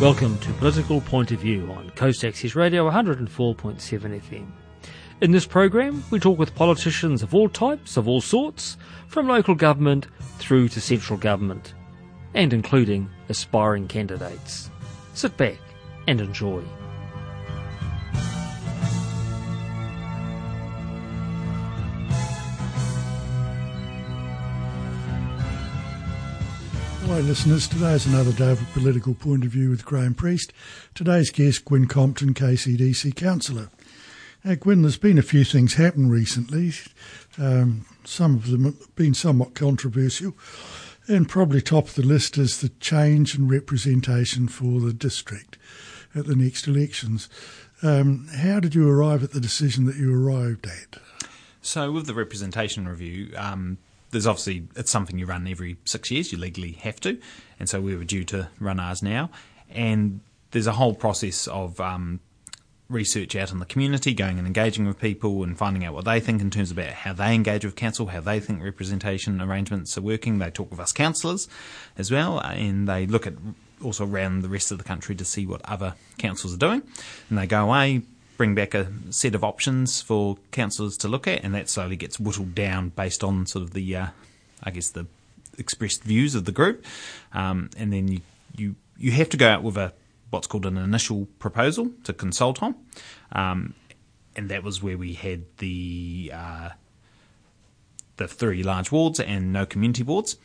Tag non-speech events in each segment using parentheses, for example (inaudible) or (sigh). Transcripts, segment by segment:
Welcome to Political Point of View on Coast Access Radio 104.7 FM. In this program, we talk with politicians of all types, of all sorts, from local government through to central government, and including aspiring candidates. Sit back and enjoy. Hello, listeners. Today is another day of a political point of view with Graham Priest. Today's guest, Gwyn Compton, KCDC councillor. Now, Gwyn, there's been a few things happen recently. Um, some of them have been somewhat controversial, and probably top of the list is the change in representation for the district at the next elections. Um, how did you arrive at the decision that you arrived at? So, with the representation review, um, there's obviously it's something you run every six years. You legally have to, and so we were due to run ours now. And there's a whole process of um, research out in the community, going and engaging with people and finding out what they think in terms about how they engage with council, how they think representation arrangements are working. They talk with us councillors as well, and they look at also around the rest of the country to see what other councils are doing. And they go away, bring back a set of options for councillors to look at, and that slowly gets whittled down based on sort of the, uh, I guess, the expressed views of the group, um, and then you, you you have to go out with a what's called an initial proposal to consult on, um, and that was where we had the uh, the three large wards and no community boards,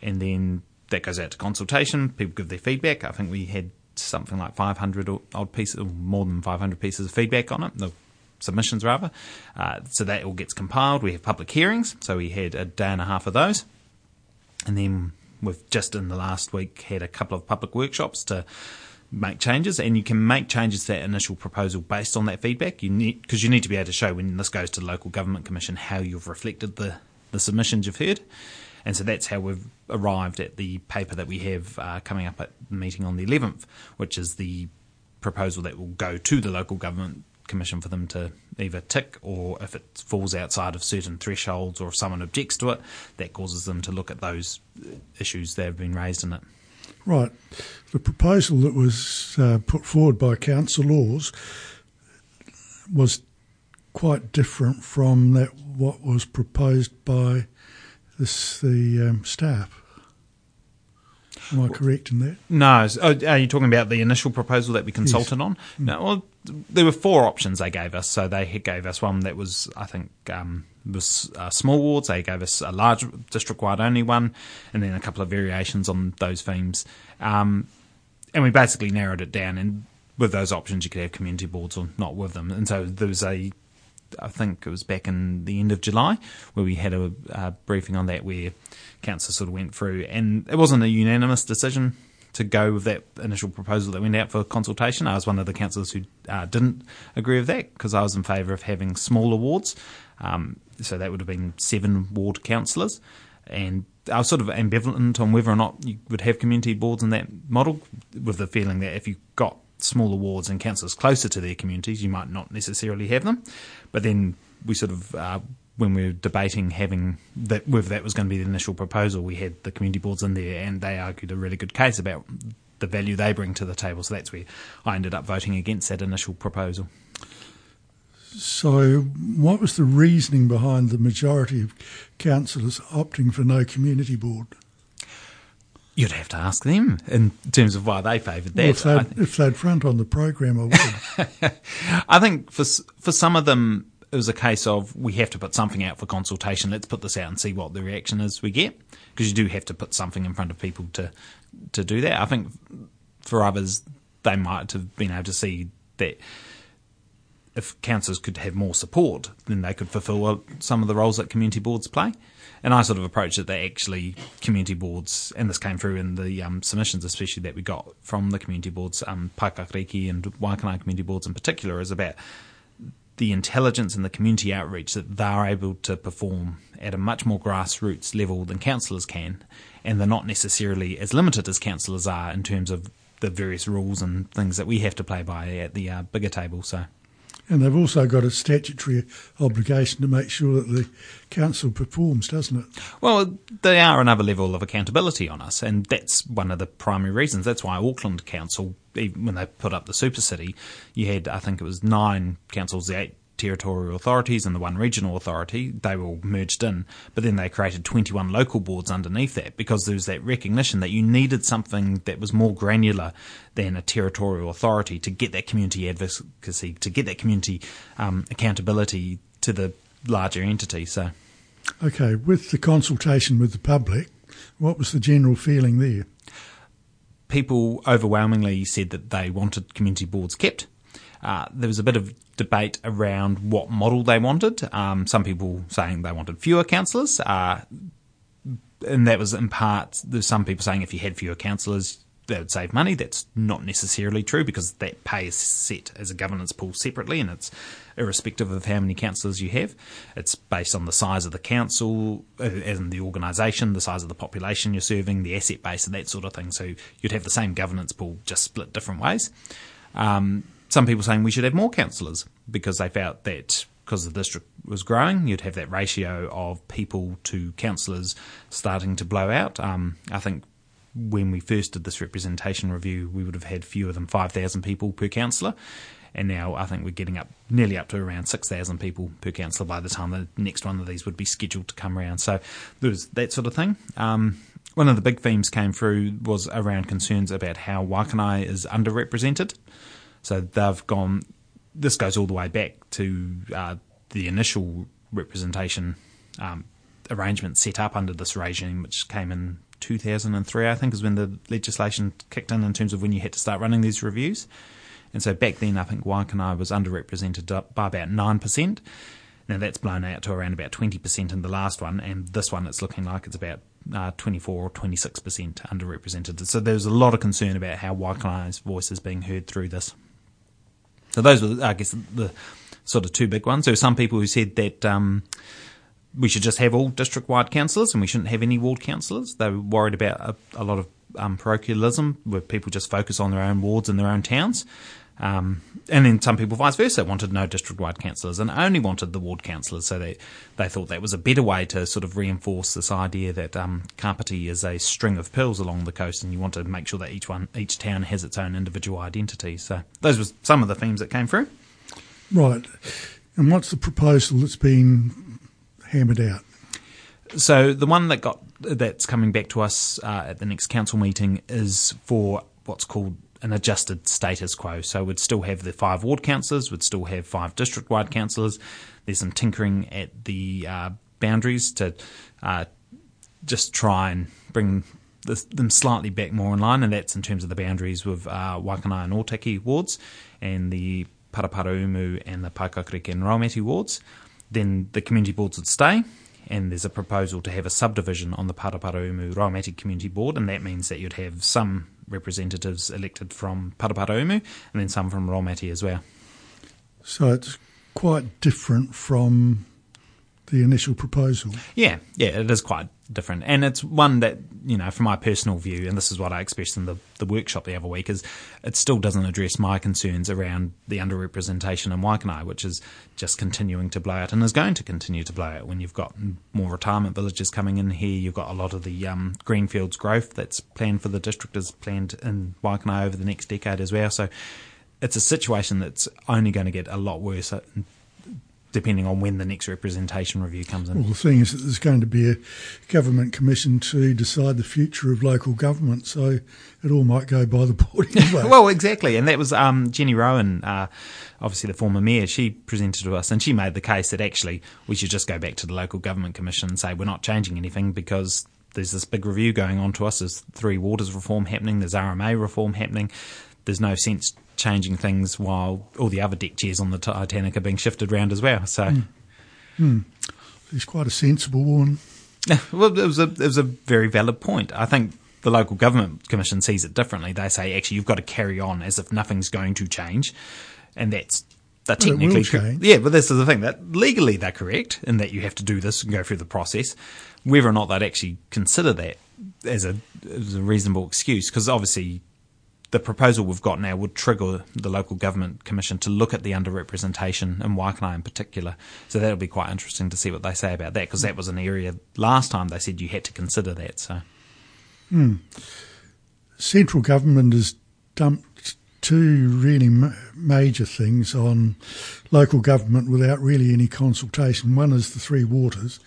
and then that goes out to consultation. People give their feedback. I think we had something like 500 odd pieces, or more than 500 pieces of feedback on it, the submissions rather. Uh, so that all gets compiled. We have public hearings, so we had a day and a half of those. And then we've just in the last week had a couple of public workshops to make changes, and you can make changes to that initial proposal based on that feedback. You need because you need to be able to show when this goes to the local government commission how you've reflected the the submissions you've heard. And so that's how we've arrived at the paper that we have uh, coming up at the meeting on the 11th, which is the proposal that will go to the local government commission for them to either tick or if it falls outside of certain thresholds or if someone objects to it, that causes them to look at those issues that have been raised in it. Right. The proposal that was uh, put forward by Council Laws was quite different from that what was proposed by this the um, staff. Am I correct in that? No. Oh, are you talking about the initial proposal that we consulted Yes. on? No. Well, there were four options they gave us. So they gave us one that was, I think, um, was uh, small wards. They gave us a large district-wide only one, and then a couple of variations on those themes. Um, and we basically narrowed it down. And with those options, you could have community boards or not with them. And so there was a I think it was back in the end of July where we had a, uh briefing on that where council sort of went through, and it wasn't a unanimous decision to go with that initial proposal that went out for consultation. I was one of the councillors who uh, didn't agree with that because I was in favour of having smaller wards. Um, so that would have been seven ward councillors, and I was sort of ambivalent on whether or not you would have community boards in that model, with the feeling that if you got smaller wards and councillors closer to their communities, you might not necessarily have them. But then we sort of, uh, when we were debating having that, whether that was going to be the initial proposal, we had the community boards in there, and they argued a really good case about the value they bring to the table. So that's where I ended up voting against that initial proposal. So, what was the reasoning behind the majority of councillors opting for no community board? You'd have to ask them in terms of why they favoured that. Well, if, they'd, if they'd front on the program, I would. (laughs) I think for for some of them, it was a case of we have to put something out for consultation. Let's put this out and see what the reaction is we get, because you do have to put something in front of people to to do that. I think for others, they might have been able to see that if councillors could have more support, then they could fulfil some of the roles that community boards play. And I sort of approached it that actually community boards, and this came through in the um, submissions, especially that we got from the community boards, um, Paekakariki and Waikanae community boards in particular, is about the intelligence and the community outreach that they're able to perform at a much more grassroots level than councillors can, and they're not necessarily as limited as councillors are in terms of the various rules and things that we have to play by at the uh, bigger table. So. And they've also got a statutory obligation to make sure that the council performs, doesn't it? Well, they are another level of accountability on us, and that's one of the primary reasons. That's why Auckland Council when they put up the super city, you had I think it was nine councils, eight territorial authorities and the one regional authority, they were all merged in. But then they created 21 local boards underneath that because there was that recognition that you needed something that was more granular than a territorial authority to get that community advocacy, to get that community um, accountability to the larger entity. So, okay, with the consultation with the public, what was the general feeling there? People overwhelmingly said that they wanted community boards kept. Uh, there was a bit of debate around what model they wanted. Um, some people saying they wanted fewer councillors, uh, and that was in part. There's some people saying if you had fewer councillors, that would save money. That's not necessarily true because that pay is set as a governance pool separately, and it's irrespective of how many councillors you have. It's based on the size of the council uh, and the organisation, the size of the population you're serving, the asset base, and that sort of thing. So you'd have the same governance pool, just split different ways. Um, some people saying we should have more councillors because they felt that because the district was growing, you'd have that ratio of people to councillors starting to blow out. Um, I think when we first did this representation review, we would have had fewer than 5,000 people per councillor. And now I think we're getting up nearly up to around 6,000 people per councillor by the time the next one of these would be scheduled to come around. So there's that sort of thing. Um, one of the big themes came through was around concerns about how Waikanae is underrepresented. So they've gone. This goes all the way back to uh, the initial representation um, arrangement set up under this regime, which came in 2003, I think, is when the legislation kicked in in terms of when you had to start running these reviews. And so back then, I think Waikanae was underrepresented by about 9%. Now that's blown out to around about 20% in the last one, and this one it's looking like it's about uh, 24 or 26% underrepresented. So there's a lot of concern about how Waikanae's voice is being heard through this. So those were, I guess, the sort of two big ones. There were some people who said that um, we should just have all district-wide councillors and we shouldn't have any ward councillors. They were worried about a, a lot of um, parochialism, where people just focus on their own wards and their own towns. Um, and then some people, vice versa, wanted no district-wide councillors and only wanted the ward councillors. So they, they thought that was a better way to sort of reinforce this idea that um, Kapiti is a string of pills along the coast, and you want to make sure that each one, each town has its own individual identity. So those were some of the themes that came through. Right. And what's the proposal that's been hammered out? So the one that got that's coming back to us uh, at the next council meeting is for what's called an adjusted status quo. So we'd still have the five ward councillors, we'd still have five district wide councillors. There's some tinkering at the uh, boundaries to uh, just try and bring this, them slightly back more in line, and that's in terms of the boundaries with uh, Waikanae and Otaki wards and the Paraparaumu and the Paekakariki and Raumati wards. Then the community boards would stay, and there's a proposal to have a subdivision on the Paraparaumu Raumati Community Board, and that means that you'd have some representatives elected from Paraparaumu and then some from Raumati as well. So it's quite different from the initial proposal. Yeah, yeah, it is quite different, and it's one that you know, from my personal view, and this is what I expressed in the the workshop the other week, is it still doesn't address my concerns around the underrepresentation in Waikanae, which is just continuing to blow out and is going to continue to blow out when you've got more retirement villages coming in here. You've got a lot of the um, greenfields growth that's planned for the district is planned in Waikanae over the next decade as well. So it's a situation that's only going to get a lot worse depending on when the next representation review comes in. Well, the thing is that there's going to be a government commission to decide the future of local government, so it all might go by the board (laughs) anyway. well, exactly, and that was um, Jenny Rowan, uh, obviously the former mayor. She presented to us, and she made the case that actually we should just go back to the local government commission and say we're not changing anything because there's this big review going on to us. There's three waters reform happening. There's RMA reform happening. There's no sense changing things while all the other deck chairs on the Titanic are being shifted around as well. So, mm. Mm. he's quite a sensible one. well, it was a it was a very valid point. I think the local government commission sees it differently. They say actually you've got to carry on as if nothing's going to change, and that's they're technically co- yeah. But this is the thing that legally they're correct in that you have to do this and go through the process. Whether or not they'd actually consider that as a as a reasonable excuse, because obviously the proposal we've got now would trigger the local government commission to look at the underrepresentation in Waikanae in particular. So that'll be quite interesting to see what they say about that because that was an area last time they said you had to consider that. So, hmm. central government has dumped two really ma- major things on local government without really any consultation. One is the three waters,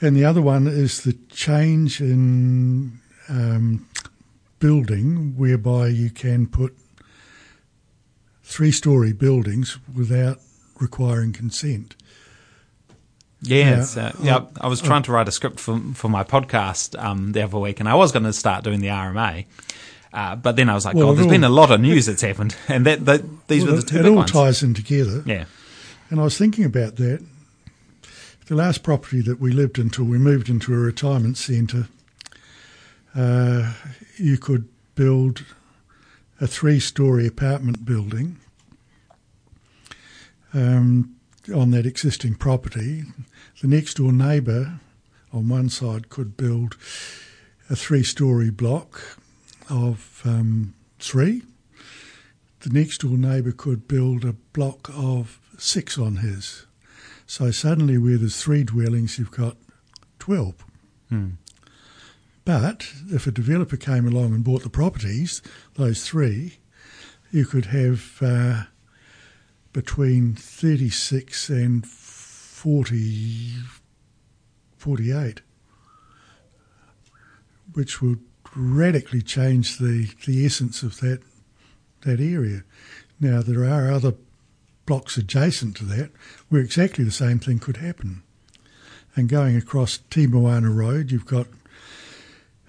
and the other one is the change in um, building whereby you can put three story buildings without requiring consent. Yeah, yeah. Uh, yeah I was trying to write a script for for my podcast um, the other week, and I was going to start doing the RMA. Uh, but then I was like, well, God, there's all, been a lot of news that's happened, (laughs) and that, that these well, were the two. It all ones. ties in together. Yeah, and I was thinking about that. The last property that we lived until we moved into a retirement centre, uh, you could build a three-story apartment building um, on that existing property. The next door neighbour on one side could build a three-story block of um, three. The next door neighbour could build a block of six on his. So suddenly, where there's three dwellings, you've got 12. Hmm. But if a developer came along and bought the properties, those three, you could have uh, between 36 and 40, 48, which would radically change the, the essence of that that area. Now there are other blocks adjacent to that where exactly the same thing could happen. And going across Te Moana Road, you've got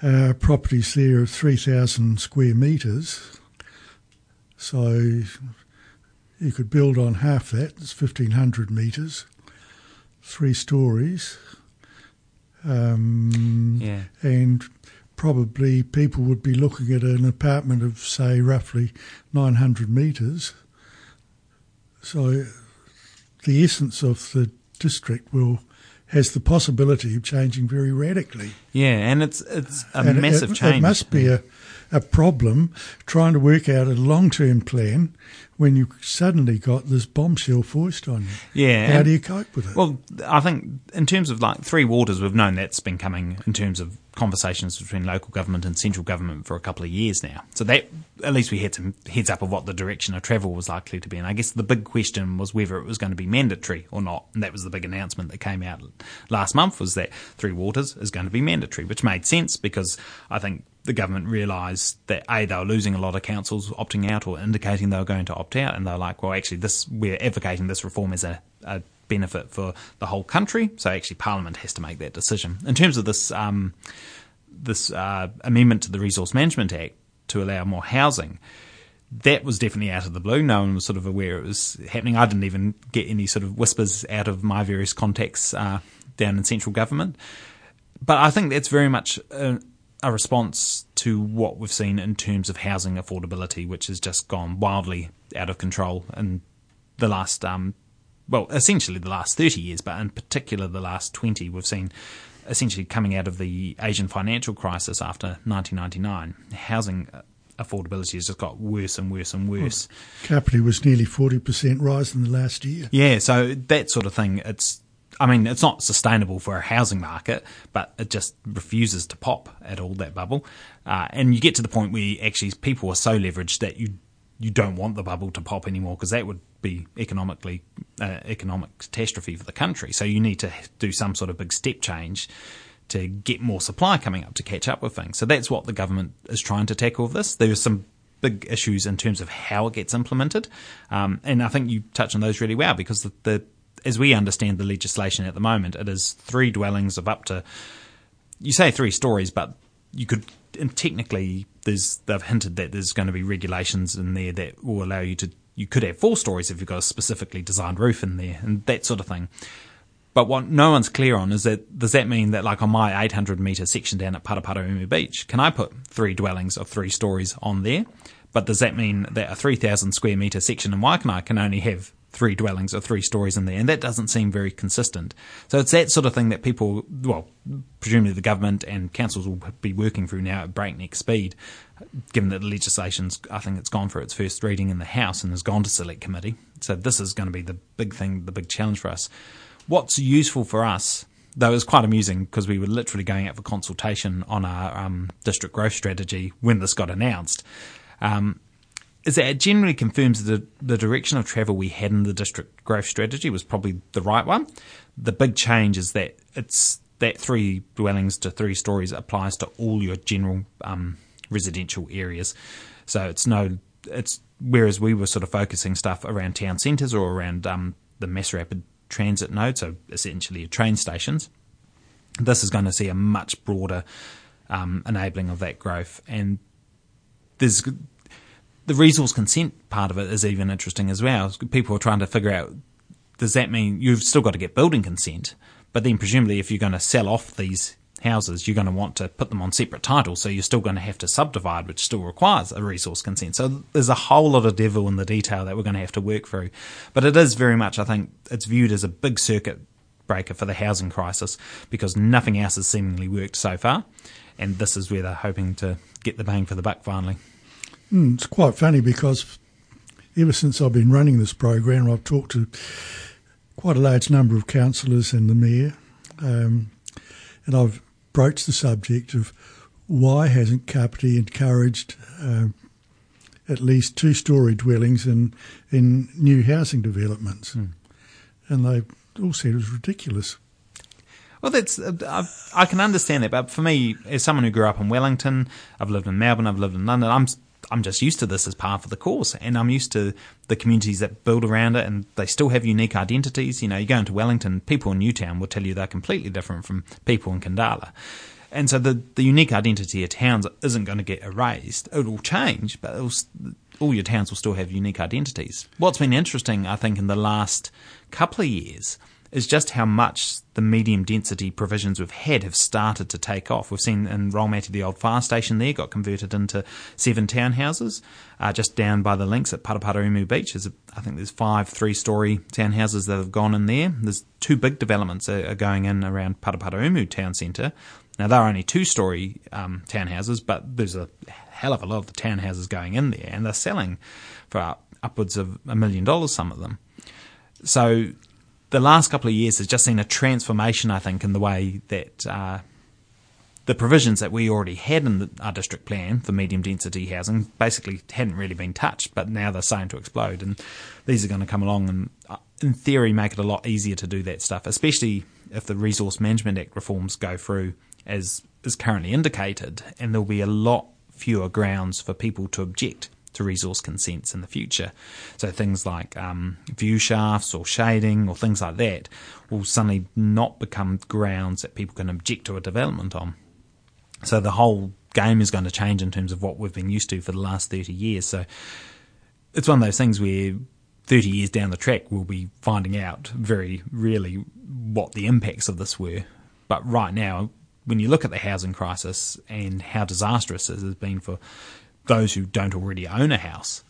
uh, properties there of 3,000 square metres. So you could build on half that, it's 1,500 metres, three stories. Um, yeah. And probably people would be looking at an apartment of, say, roughly 900 metres. So the essence of the district will has the possibility of changing very radically. Yeah, and it's it's a and massive it, change. It must be a, a problem trying to work out a long term plan when you suddenly got this bombshell foist on you. Yeah. How do you cope with it? Well, I think in terms of like Three Waters, we've known that's been coming in terms of conversations between local government and central government for a couple of years now. So that at least we had some heads up of what the direction of travel was likely to be. And I guess the big question was whether it was going to be mandatory or not. And that was the big announcement that came out last month was that Three Waters is going to be mandatory, which made sense because I think the government realised that a they were losing a lot of councils opting out or indicating they were going to opt out, and they're like, well, actually, this we're advocating this reform as a, a benefit for the whole country. So actually, Parliament has to make that decision. In terms of this um, this uh, amendment to the Resource Management Act to allow more housing, that was definitely out of the blue. No one was sort of aware it was happening. I didn't even get any sort of whispers out of my various contacts uh, down in central government. But I think that's very much a, a response to what we've seen in terms of housing affordability, which has just gone wildly out of control in the last um, well, essentially the last 30 years, but in particular the last 20, we've seen essentially coming out of the Asian financial crisis after 1999, housing affordability has just got worse and worse and worse. Well, Kapiti was nearly 40% rise in the last year. Yeah, so that sort of thing, it's I mean, it's not sustainable for a housing market, but it just refuses to pop at all that bubble. Uh, and you get to the point where actually people are so leveraged that you you don't want the bubble to pop anymore because that would be economically uh, economic catastrophe for the country. So you need to do some sort of big step change to get more supply coming up to catch up with things. So that's what the government is trying to tackle with this. are some big issues in terms of how it gets implemented, um, and I think you touch on those really well because the, the as we understand the legislation at the moment, it is three dwellings of up to you say three stories, but you could technically there's they've hinted that there's going to be regulations in there that will allow you to you could have four stories if you've got a specifically designed roof in there and that sort of thing. But what no one's clear on is that does that mean that like on my 800 metre section down at Paraparaumu Beach, can I put three dwellings of three stories on there? But does that mean that a 3,000 square metre section in Waikanae can only have three dwellings or three stories in there, and that doesn't seem very consistent. So it's that sort of thing that people, well, presumably the government and councils will be working through now at breakneck speed, given that the legislation's, I think it's gone for its first reading in the House and has gone to select committee. So this is going to be the big thing, the big challenge for us. What's useful for us though was quite amusing because we were literally going out for consultation on our um, district growth strategy when this got announced. Um, is that it generally confirms that the direction of travel we had in the district growth strategy was probably the right one. The big change is that it's that three dwellings to three stories applies to all your general um, residential areas. So it's no, it's whereas we were sort of focusing stuff around town centres or around um, the mass rapid transit node, so essentially your train stations. This is going to see a much broader um, enabling of that growth, and there's the resource consent part of it is even interesting as well. People are trying to figure out does that mean you've still got to get building consent, but then presumably if you're going to sell off these houses, you're going to want to put them on separate titles, so you're still going to have to subdivide, which still requires a resource consent. So there's a whole lot of devil in the detail that we're going to have to work through. But it is very much, I think, it's viewed as a big circuit breaker for the housing crisis because nothing else has seemingly worked so far. And this is where they're hoping to get the bang for the buck finally. Mm, it's quite funny because ever since I've been running this program, I've talked to quite a large number of councillors and the mayor, um, and I've broached the subject of why hasn't Kapiti encouraged uh, at least two-storey dwellings in in new housing developments, mm. and they all said it was ridiculous. Well, that's uh, I can understand that, but for me, as someone who grew up in Wellington, I've lived in Melbourne, I've lived in London. I'm I'm just used to this as part of the course, and I'm used to the communities that build around it, and they still have unique identities. You know, you go into Wellington, people in Newtown will tell you they're completely different from people in Khandallah. And so the, the unique identity of towns isn't going to get erased. It will change, but all your towns will still have unique identities. What's been interesting, I think, in the last couple of years is just how much the medium density provisions we've had have started to take off. We've seen in Raumati, the old fire station there got converted into seven townhouses. Uh, just down by the links at Paraparaumu Beach, I think there's five three-story townhouses that have gone in there. There's two big developments are, are going in around Paraparaumu town centre. Now they're only two-story um, townhouses, but there's a hell of a lot of the townhouses going in there, and they're selling for upwards of a million dollars. Some of them. So the last couple of years has just seen a transformation, I think, in the way that uh, the provisions that we already had in the, our district plan for medium density housing basically hadn't really been touched, but now they're starting to explode. And these are going to come along and, uh, in theory, make it a lot easier to do that stuff, especially if the Resource Management Act reforms go through as is currently indicated, and there'll be a lot fewer grounds for people to object to resource consents in the future. So things like um, view shafts or shading or things like that will suddenly not become grounds that people can object to a development on. So the whole game is going to change in terms of what we've been used to for the last 30 years. So it's one of those things where 30 years down the track we'll be finding out very really what the impacts of this were. But right now, when you look at the housing crisis and how disastrous it has been for those who don't already own a house.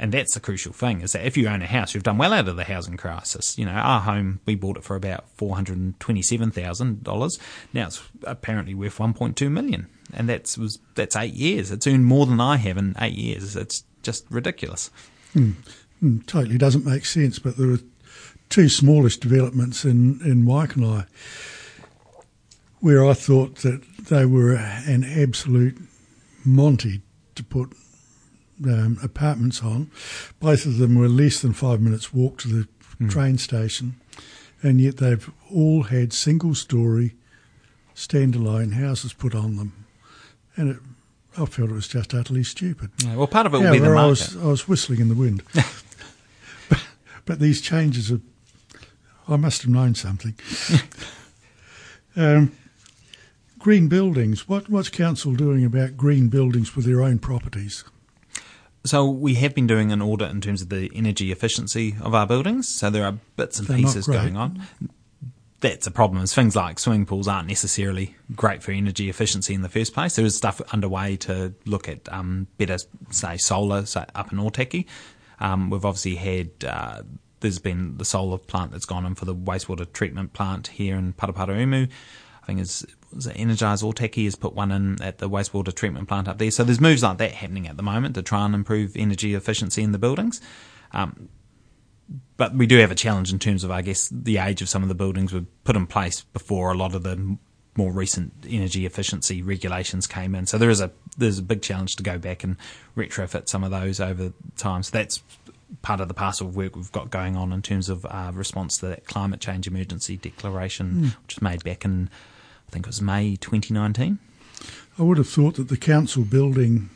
And that's the crucial thing is that if you own a house, you've done well out of the housing crisis. You know, our home, we bought it for about $427,000. Now it's apparently worth 1.2 million. And that's, was, that's eight years. It's earned more than I have in eight years. It's just ridiculous. Mm, totally doesn't make sense. But there are two smallish developments in, in Waikanae where I thought that they were an absolute Monty to put um, apartments on. Both of them were less than five minutes walk to the mm. train station, and yet they've all had single story, standalone houses put on them, and it, I felt it was just utterly stupid. Yeah, well, part of it will be the market. I was, I was whistling in the wind, but, (laughs) (laughs) but, these changes are. I must have known something. (laughs) um, green buildings. What what's council doing about green buildings with their own properties? So we have been doing an audit in terms of the energy efficiency of our buildings. So there are bits and They're pieces going on. That's a problem. Is things like swimming pools aren't necessarily great for energy efficiency in the first place. There is stuff underway to look at um, better, say, solar say, up in Otaki. Um, we've obviously had. Uh, there's been the solar plant that's gone in for the wastewater treatment plant here in Paraparaumu. I think it's Energize Otaki has put one in at the wastewater treatment plant up there. So there's moves like that happening at the moment to try and improve energy efficiency in the buildings. Um, but we do have a challenge in terms of, I guess, the age of some of the buildings were put in place before a lot of the more recent energy efficiency regulations came in. So there is a there's a big challenge to go back and retrofit some of those over time. So that's part of the parcel of work we've got going on in terms of uh, response to that climate change emergency declaration, mm. which was made back in I think it was May 2019. I would have thought that the council building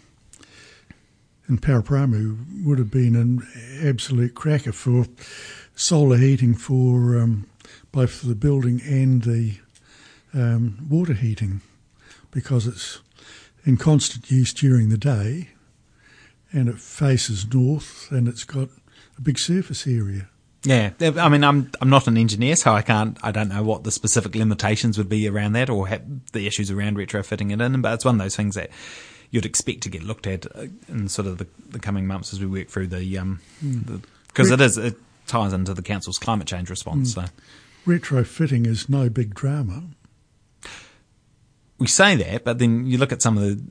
in Paraparaumu would have been an absolute cracker for solar heating for um, both the building and the um, water heating because it's in constant use during the day and it faces north and it's got a big surface area. Yeah, I mean, I'm I'm not an engineer, so I can't. I don't know what the specific limitations would be around that, or the issues around retrofitting it in. But it's one of those things that you'd expect to get looked at uh, in sort of the, the coming months as we work through the um because mm. it is it ties into the council's climate change response. Mm. So retrofitting is no big drama. We say that, but then you look at some of the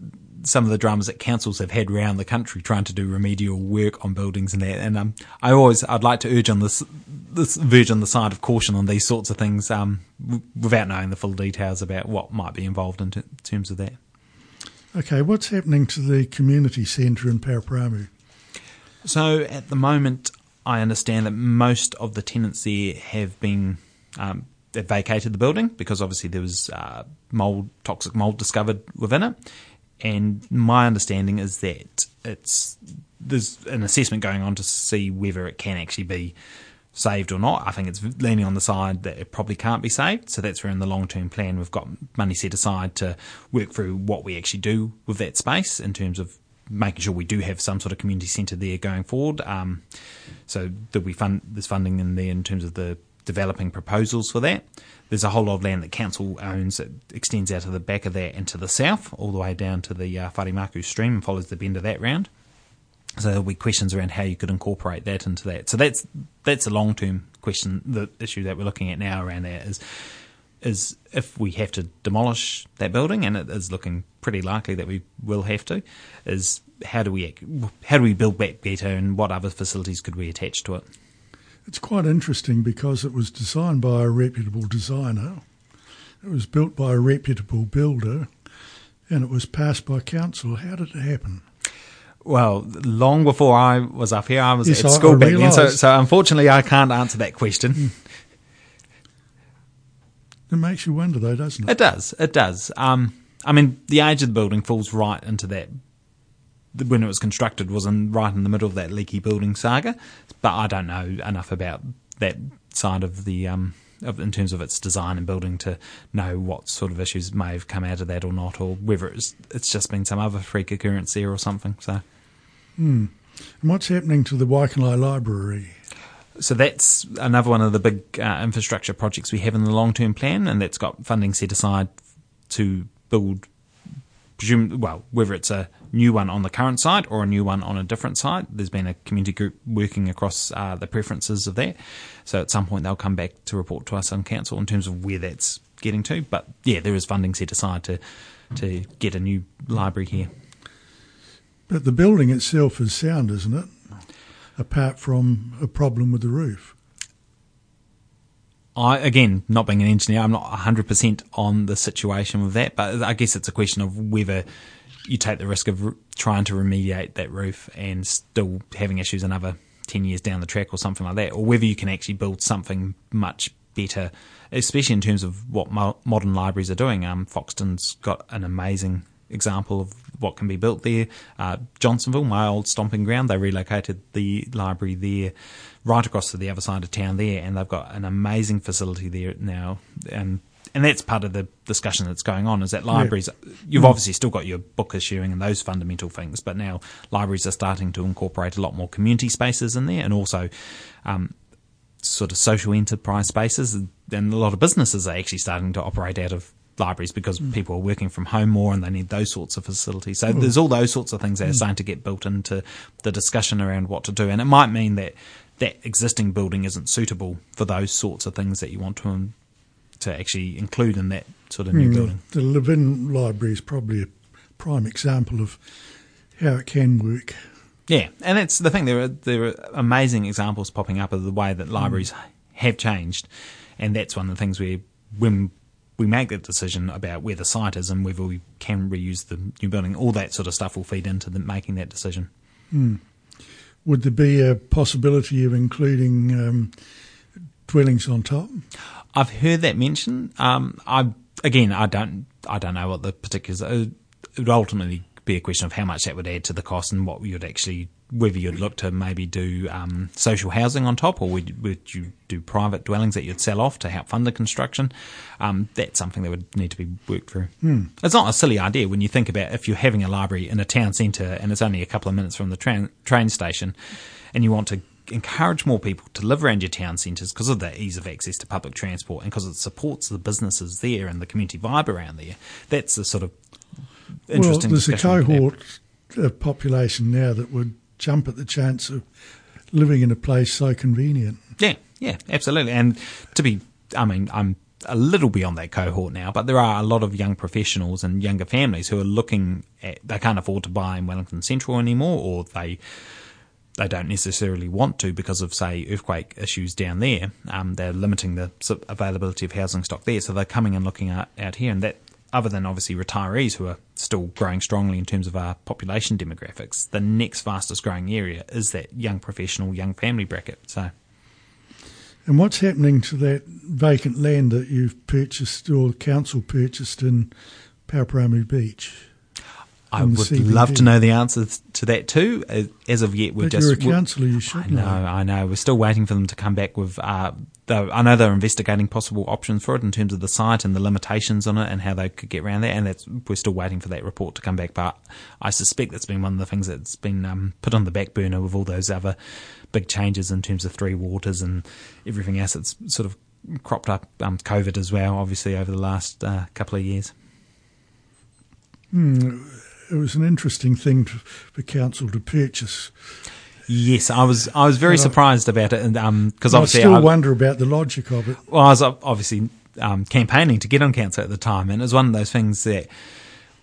some of the dramas that councils have had around the country trying to do remedial work on buildings and that. And um, I always I'd like to urge on this this verge on the side of caution on these sorts of things um, w- without knowing the full details about what might be involved in t- terms of that. Okay, what's happening to the community centre in Paraparaumu? So at the moment, I understand that most of the tenants there have been um, vacated the building because obviously there was uh, mold, toxic mold discovered within it. And my understanding is that it's there's an assessment going on to see whether it can actually be saved or not. I think it's leaning on the side that it probably can't be saved. So that's where in the long term plan we've got money set aside to work through what we actually do with that space in terms of making sure we do have some sort of community centre there going forward. Um, so that we fund there's funding in there in terms of the developing proposals for that. There's a whole lot of land that council owns that extends out of the back of that and to the south, all the way down to the uh, stream and follows the bend of that round. So there'll be questions around how you could incorporate that into that. So that's that's a long term question. The issue that we're looking at now around that is is if we have to demolish that building, and it is looking pretty likely that we will have to, is how do we how do we build back better, and what other facilities could we attach to it? It's quite interesting because it was designed by a reputable designer. It was built by a reputable builder, and it was passed by council. How did it happen? Well, long before I was up here, I was yes, at school I, I back then. So, so unfortunately, I can't answer that question. Hmm. It makes you wonder, though, doesn't it? It does. It does. Um, I mean, the age of the building falls right into that. When it was constructed, was in right in the middle of that leaky building saga. But I don't know enough about that side of the um, of, in terms of its design and building to know what sort of issues may have come out of that or not, or whether it's it's just been some other freak occurrence there or something. So. Hmm. And what's happening to the Waikanae Library? So that's another one of the big uh, infrastructure projects we have in the long term plan, and that's got funding set aside to build, presume, well, whether it's a new one on the current site or a new one on a different site. There's been a community group working across uh, the preferences of that. So at some point they'll come back to report to us on council in terms of where that's getting to. But yeah, there is funding set aside to to get a new library here. But the building itself is sound, isn't it? Apart from a problem with the roof. I again, not being an engineer, I'm not 100% on the situation with that, but I guess it's a question of whether you take the risk of trying to remediate that roof and still having issues another 10 years down the track or something like that, or whether you can actually build something much better, especially in terms of what mo- modern libraries are doing. Um, Foxton's got an amazing example of what can be built there. Uh, Johnsonville, my old stomping ground, they relocated the library there right across to the other side of town there, and they've got an amazing facility there now. And and that's part of the discussion that's going on is that libraries yeah. you've mm. obviously still got your book issuing and those fundamental things but now libraries are starting to incorporate a lot more community spaces in there and also um, sort of social enterprise spaces and a lot of businesses are actually starting to operate out of libraries because mm. people are working from home more and they need those sorts of facilities. So there's all those sorts of things that are mm. starting to get built into the discussion around what to do. And it might mean that that existing building isn't suitable for those sorts of things that you want to to actually include in that sort of new mm. building. The Levin Library is probably a prime example of how it can work. Yeah, and that's the thing. There are there are amazing examples popping up of the way that libraries mm. have changed, and that's one of the things where when we make that decision about where the site is and whether we can reuse the new building, all that sort of stuff will feed into the, making that decision. Would there be a possibility of including um, dwellings on top? I've heard that mentioned. Um, I again, I don't, I don't know what the particulars. Are. It would ultimately be a question of how much that would add to the cost and what you'd actually, whether you'd look to maybe do um, social housing on top, or would, would, you do private dwellings that you'd sell off to help fund the construction? Um, that's something that would need to be worked through. Hmm. It's not a silly idea when you think about if you're having a library in a town centre and it's only a couple of minutes from the train train station, and you want to encourage more people to live around your town centres because of the ease of access to public transport and because it supports the businesses there and the community vibe around there. That's the sort of interesting. Well, there's a discussion we could have. cohort of population now that would jump at the chance of living in a place so convenient. Yeah, yeah, absolutely. And to be, I mean, I'm a little beyond that cohort now, but there are a lot of young professionals and younger families who are looking at, they can't afford to buy in Wellington Central anymore, or they they don't necessarily want to because of, say, earthquake issues down there. Um, they're limiting the availability of housing stock there, so they're coming and looking out, out here. And that, other than obviously retirees who are still growing strongly in terms of our population demographics, the next fastest growing area is that young professional, young family bracket. So. And what's happening to that vacant land that you've purchased or council purchased in Paraparaumu Beach? I would CBD. love to know the answer to that too. As- of yet, we're But just you're a councillor, you I should know, know. I know. We're still waiting for them to come back with. Uh, though I know they're investigating possible options for it in terms of the site and the limitations on it and how they could get around that. And that's we're still waiting for that report to come back. But I suspect that's been one of the things that's been um, put on the back burner with all those other big changes in terms of three waters and everything else that's sort of cropped up. Um, COVID as well, obviously over the last uh, couple of years. It was an interesting thing to, for council to purchase. Yes, I was. I was very surprised about it, and because I obviously still I, wonder about the logic of it. Well, I was obviously um, campaigning to get on council at the time, and it was one of those things that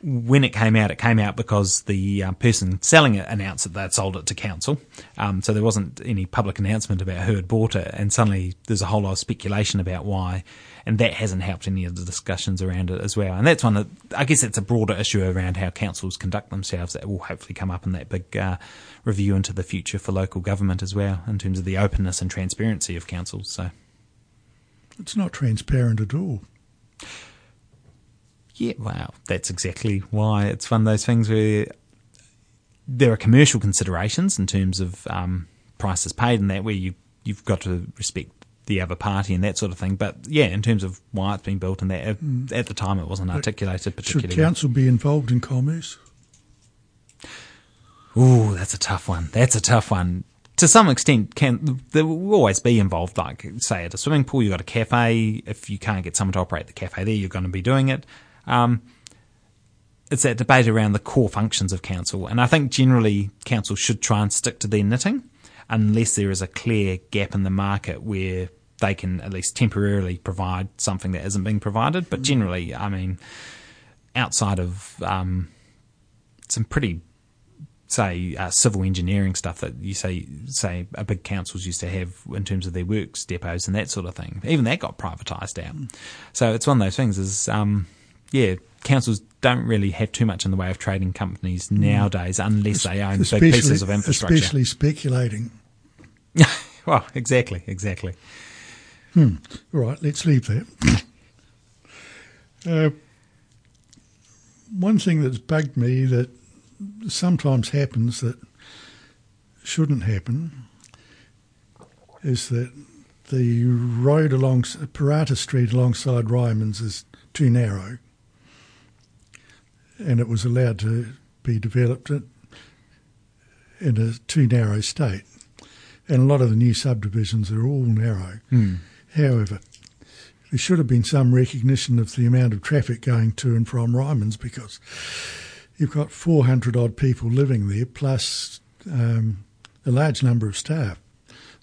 when it came out, it came out because the um, person selling it announced that they'd sold it to council. Um, so there wasn't any public announcement about who had bought it, and suddenly there's a whole lot of speculation about why, and that hasn't helped any of the discussions around it as well. And that's one that I guess it's a broader issue around how councils conduct themselves that will hopefully come up in that big uh, review into the future for local government as well, in terms of the openness and transparency of councils. So. It's not transparent at all. Yeah, wow, that's exactly why it's one of those things where there are commercial considerations in terms of um, prices paid and that where you you've got to respect the other party and that sort of thing. But yeah, in terms of why it's been built and that at, at the time it wasn't articulated particularly. Should council be involved in commerce? Ooh, that's a tough one. That's a tough one. To some extent, can there will always be involved. Like, say, at a swimming pool, you've got a cafe. If you can't get someone to operate the cafe there, you're going to be doing it. Um, it's that debate around the core functions of council, and I think generally council should try and stick to their knitting, unless there is a clear gap in the market where they can at least temporarily provide something that isn't being provided. But generally, I mean, outside of um, some pretty say uh, civil engineering stuff that you say say a big councils used to have in terms of their works depots and that sort of thing. Even that got privatised out. So it's one of those things. Is um, yeah, councils don't really have too much in the way of trading companies nowadays unless they own big pieces of infrastructure. especially speculating. (laughs) well, exactly, exactly. All right, let's leave that. (coughs) uh, one thing that's bugged me that sometimes happens that shouldn't happen is that the road along Parata Street alongside Ryman's is too narrow, and it was allowed to be developed in a too narrow state. And a lot of the new subdivisions are all narrow. However, there should have been some recognition of the amount of traffic going to and from Ryman's because you've got 400 odd people living there plus um, a large number of staff.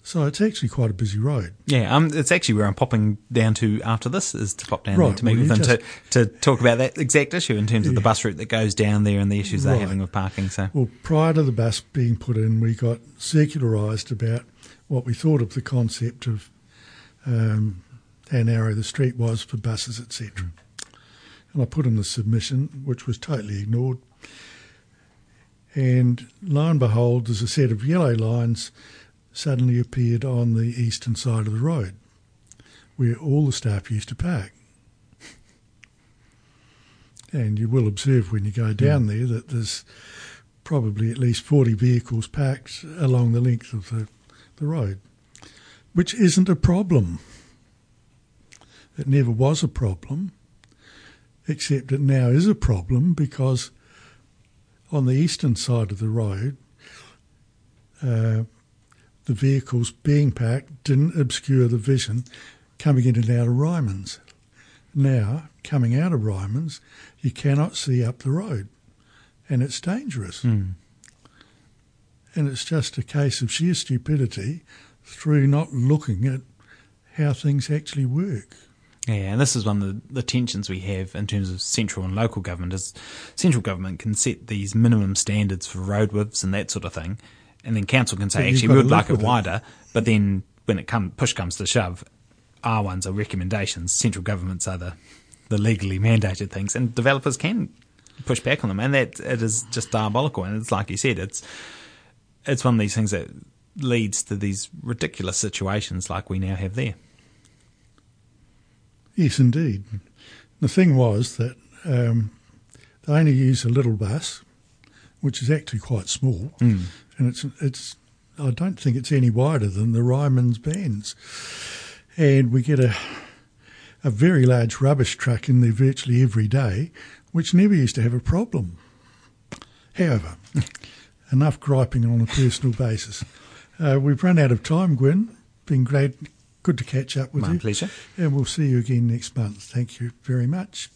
So it's actually quite a busy road. Yeah, um, it's actually where I'm popping down to after this is to pop down there Right, to meet well, with them to, to talk about that exact issue in terms of the bus route that goes down there and the issues they're having with parking. So Well, prior to the bus being put in, we got circularised about what we thought of the concept of um, how narrow the street was for buses, etc. And I put in the submission, which was totally ignored. And lo and behold, there's a set of yellow lines suddenly appeared on the eastern side of the road where all the staff used to park. And you will observe when you go down there that there's probably at least 40 vehicles parked along the length of the, the road, which isn't a problem. It never was a problem, except it now is a problem because on the eastern side of the road, uh, the vehicles being packed didn't obscure the vision coming in and out of Ryman's. Now, coming out of Ryman's, you cannot see up the road, and it's dangerous. Mm. And it's just a case of sheer stupidity through not looking at how things actually work. Yeah, and this is one of the, the, tensions we have in terms of central and local government is central government can set these minimum standards for road widths and that sort of thing, and then council can say actually we would like it wider, it. but then when it come push comes to shove, our ones are recommendations. Central governments are the, the legally mandated things, and developers can push back on them, and that it is just diabolical. And it's like you said, it's it's one of these things that leads to these ridiculous situations like we now have there. Yes, indeed. The thing was that um, they only use a little bus, which is actually quite small, mm. And it's it's. I don't think it's any wider than the Ryman's bands and we get a a very large rubbish truck in there virtually every day, which never used to have a problem. However, (laughs) enough griping on a personal basis. Uh, we've run out of time, Gwyn. Been great, good to catch up with My you. My pleasure. And we'll see you again next month. Thank you very much.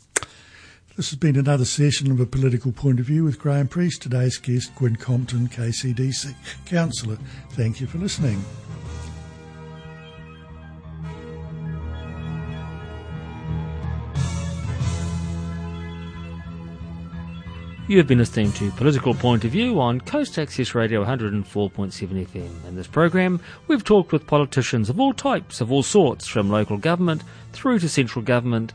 This has been another session of a political point of view with Graham Priest. Today's guest, Gwyn Compton, KCDC Councillor. Thank you for listening. You have been listening to Political Point of View on Coast Access Radio 104.7 FM. In this program, we've talked with politicians of all types, of all sorts, from local government through to central government